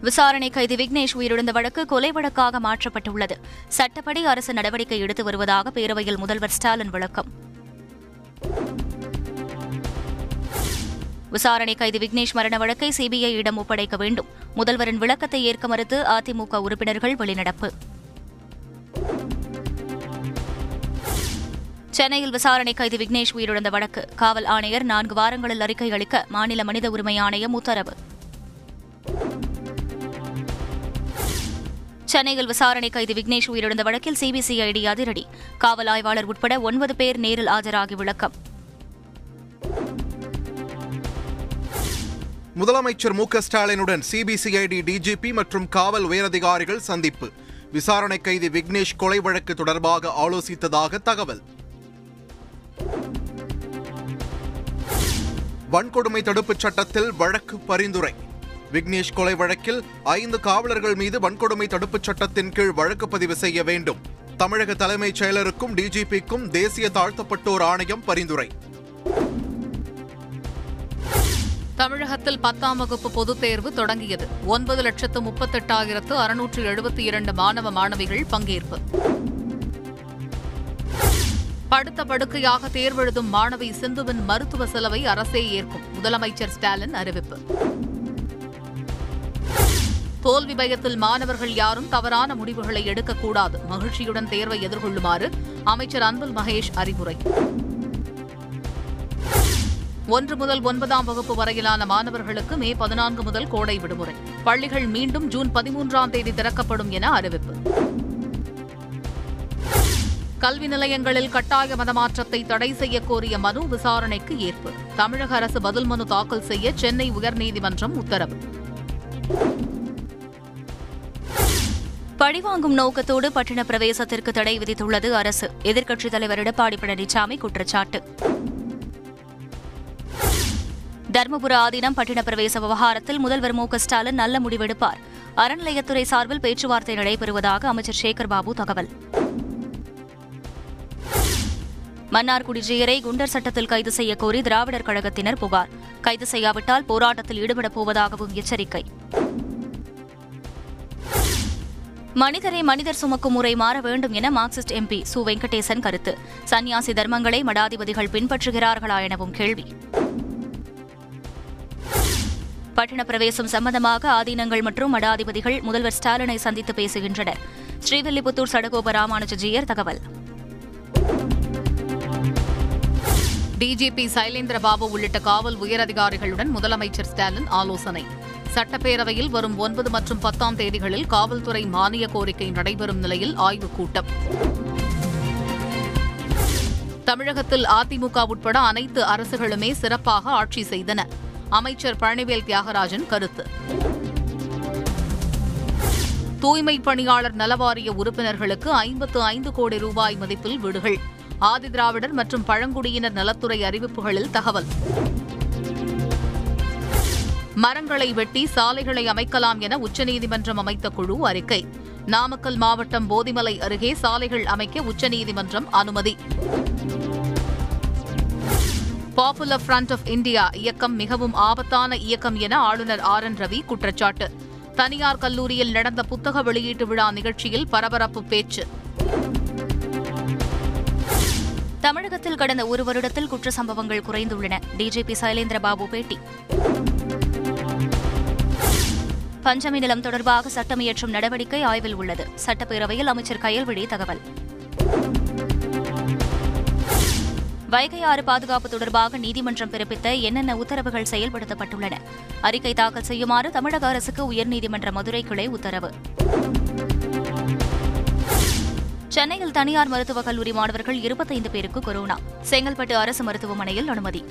விசாரணை கைதி விக்னேஷ் உயிரிழந்த வழக்கு கொலை வழக்காக மாற்றப்பட்டுள்ளது. சட்டப்படி அரசு நடவடிக்கை எடுத்து வருவதாக பேரவையில் முதல்வர் ஸ்டாலின் விளக்கம். விசாரணை கைதி விக்னேஷ் மரண வழக்கை சிபிஐயிடம் ஒப்படைக்க வேண்டும். முதல்வரின் விளக்கத்தை ஏற்க மறுத்து அதிமுக உறுப்பினர்கள் வெளிநடப்பு. சென்னையில் விசாரணை கைதி விக்னேஷ் உயிரிழந்த வழக்கு. காவல் ஆணையர் நான்கு வாரங்களில் அறிக்கை அளிக்க மாநில மனித உரிமை ஆணையம் உத்தரவு. சென்னையில் விசாரணை கைது விக்னேஷ் உயிரிழந்த வழக்கில் சிபிசிஐடி அதிரடி. காவல் ஆய்வாளர் உட்பட ஒன்பது பேர் நேரில் ஆஜராகி விளக்கம். முதலமைச்சர் மு ஸ்டாலினுடன் சிபிசிஐடி டிஜிபி மற்றும் காவல் உயரதிகாரிகள் சந்திப்பு. விசாரணை கைதி விக்னேஷ் கொலை வழக்கு தொடர்பாக ஆலோசித்ததாக தகவல். வன்கொடுமை தடுப்புச் சட்டத்தில் வழக்கு பரிந்துரை. விக்னேஷ் கொலை வழக்கில் ஐந்து காவலர்கள் மீது வன்கொடுமை தடுப்புச் சட்டத்தின் கீழ் வழக்கு பதிவு செய்ய வேண்டும். தமிழக தலைமைச் செயலருக்கும் டிஜிபிக்கும் தேசிய தாழ்த்தப்பட்டோர் ஆணையம் பரிந்துரை. தமிழகத்தில் பத்தாம் வகுப்பு பொதுத் தேர்வு தொடங்கியது. ஒன்பது லட்சத்து முப்பத்தெட்டாயிரத்து அறுநூற்று எழுபத்தி இரண்டு மாணவ மாணவிகள் பங்கேற்பு. படுத்த படுக்கையாக தேர்வெழுதும் மாணவி சிந்துவின் மருத்துவ செலவை அரசே ஏற்கும். முதலமைச்சர் ஸ்டாலின் அறிவிப்பு. தோல்வி பயத்தில் மாணவர்கள் யாரும் தவறான முடிவுகளை எடுக்கக்கூடாது. மகிழ்ச்சியுடன் தேர்வை எதிர்கொள்ளுமாறு அமைச்சர் அன்பில் மகேஷ் அறிவுரை. ஒன்று முதல் ஒன்பதாம் வகுப்பு வரையிலான மாணவர்களுக்கு மே பதினான்கு முதல் கோடை விடுமுறை. பள்ளிகள் மீண்டும் ஜூன் பதிமூன்றாம் தேதி திறக்கப்படும் என அறிவிப்பு. கல்வி நிலையங்களில் கட்டாய மதமாற்றத்தை தடை செய்ய கோரிய மனு விசாரணைக்கு ஏற்பு. தமிழக அரசு பதில் மனு தாக்கல் செய்ய சென்னை உயர்நீதிமன்றம் உத்தரவு. பழிவாங்கும் நோக்கத்தோடு பட்டண பிரவேசத்திற்கு தடை விதித்துள்ளது அரசு. எதிர்க்கட்சித் தலைவர் எடப்பாடி பழனிசாமி குற்றச்சாட்டு. தர்மபுர ஆதீனம் பட்டின பிரவேச விவகாரத்தில் முதல்வர் மு ஸ்டாலின் நல்ல முடிவெடுப்பார். அறநிலையத்துறை சார்பில் பேச்சுவார்த்தை நடைபெறுவதாக அமைச்சர் சேகர் பாபு தகவல். மன்னார்குடி ஜெயரை குண்டர் சட்டத்தில் கைது செய்யக்கோரி திராவிடர் கழகத்தினர் புகார். கைது செய்யாவிட்டால் போராட்டத்தில் ஈடுபடப் போவதாகவும் எச்சரிக்கை. மனிதரை மனிதர் சுமக்கும் முறை மாற வேண்டும் என மார்க்சிஸ்ட் எம்பி சு வெங்கடேசன் கருத்து. சன்னியாசி தர்மங்களை மடாதிபதிகள் பின்பற்றுகிறார்களா எனவும் கேள்வி. பட்டின பிரவேசம் சம்பந்தமாக ஆதீனங்கள் மற்றும் மடாதிபதிகள் முதல்வர் ஸ்டாலினை சந்தித்து பேசுகின்றனர். ஸ்ரீவில்லிபுத்தூர் சடகோப ராமானுஜஜியர் தகவல். டிஜிபி சைலேந்திர பாபு உள்ளிட்ட காவல் உயரதிகாரிகளுடன் முதலமைச்சர் ஸ்டாலின் ஆலோசனை. சட்டப்பேரவையில் வரும் ஒன்பது மற்றும் பத்தாம் தேதிகளில் காவல்துறை மானிய கோரிக்கை நடைபெறும் நிலையில் ஆய்வுக் கூட்டம். தமிழகத்தில் அதிமுக உட்பட அனைத்து அரசுகளுமே சிறப்பாக ஆட்சி செய்தன. அமைச்சர் பழனிவேல் தியாகராஜன் கருத்து. தூய்மை பணியாளர் நலவாரிய உறுப்பினர்களுக்கு ஐம்பத்து ஐந்து கோடி ரூபாய் மதிப்பில் வீடுகள். ஆதிதிராவிடர் மற்றும் பழங்குடியினர் நலத்துறை அறிவிப்புகளில் தகவல். மரங்களை வெட்டி சாலைகளை அமைக்கலாம் என உச்சநீதிமன்றம் அமைத்த குழு அறிக்கை. நாமக்கல் மாவட்டம் போதிமலை அருகே சாலைகள் அமைக்க உச்சநீதிமன்றம் அனுமதி. பாப்புலர் ஃப்ரண்ட் ஆஃப் இந்தியா இயக்கம் மிகவும் ஆபத்தான இயக்கம் என ஆளுநர் ஆர் என் ரவி குற்றச்சாட்டு. தனியார் கல்லூரியில் நடந்த புத்தக வெளியீட்டு விழா நிகழ்ச்சியில் பரபரப்பு பேச்சு. தமிழகத்தில் கடந்த ஒரு வருடத்தில் குற்ற சம்பவங்கள் குறைந்துள்ளன. டிஜிபி சைலேந்திரபாபு பேட்டி. பஞ்சமி நிலம் தொடர்பாக சட்டம் இயற்றும் நடவடிக்கை ஆய்வில் உள்ளது. சட்டப்பேரவையில் அமைச்சர் கயல்விழி தகவல். வைகை ஆறு பாதுகாப்பு தொடர்பாக நீதிமன்றம் பிறப்பித்த என்னென்ன உத்தரவுகள் செயல்படுத்தப்பட்டுள்ளன? அறிக்கை தாக்கல் செய்யுமாறு தமிழக அரசுக்கு உயர்நீதிமன்ற மதுரை கிளை உத்தரவு. சென்னையில் தனியார் மருத்துவக் கல்லூரி மாணவர்கள் இருபத்தைந்து பேருக்கு கொரோனா. செங்கல்பட்டு அரசு மருத்துவமனையில் அனுமதி.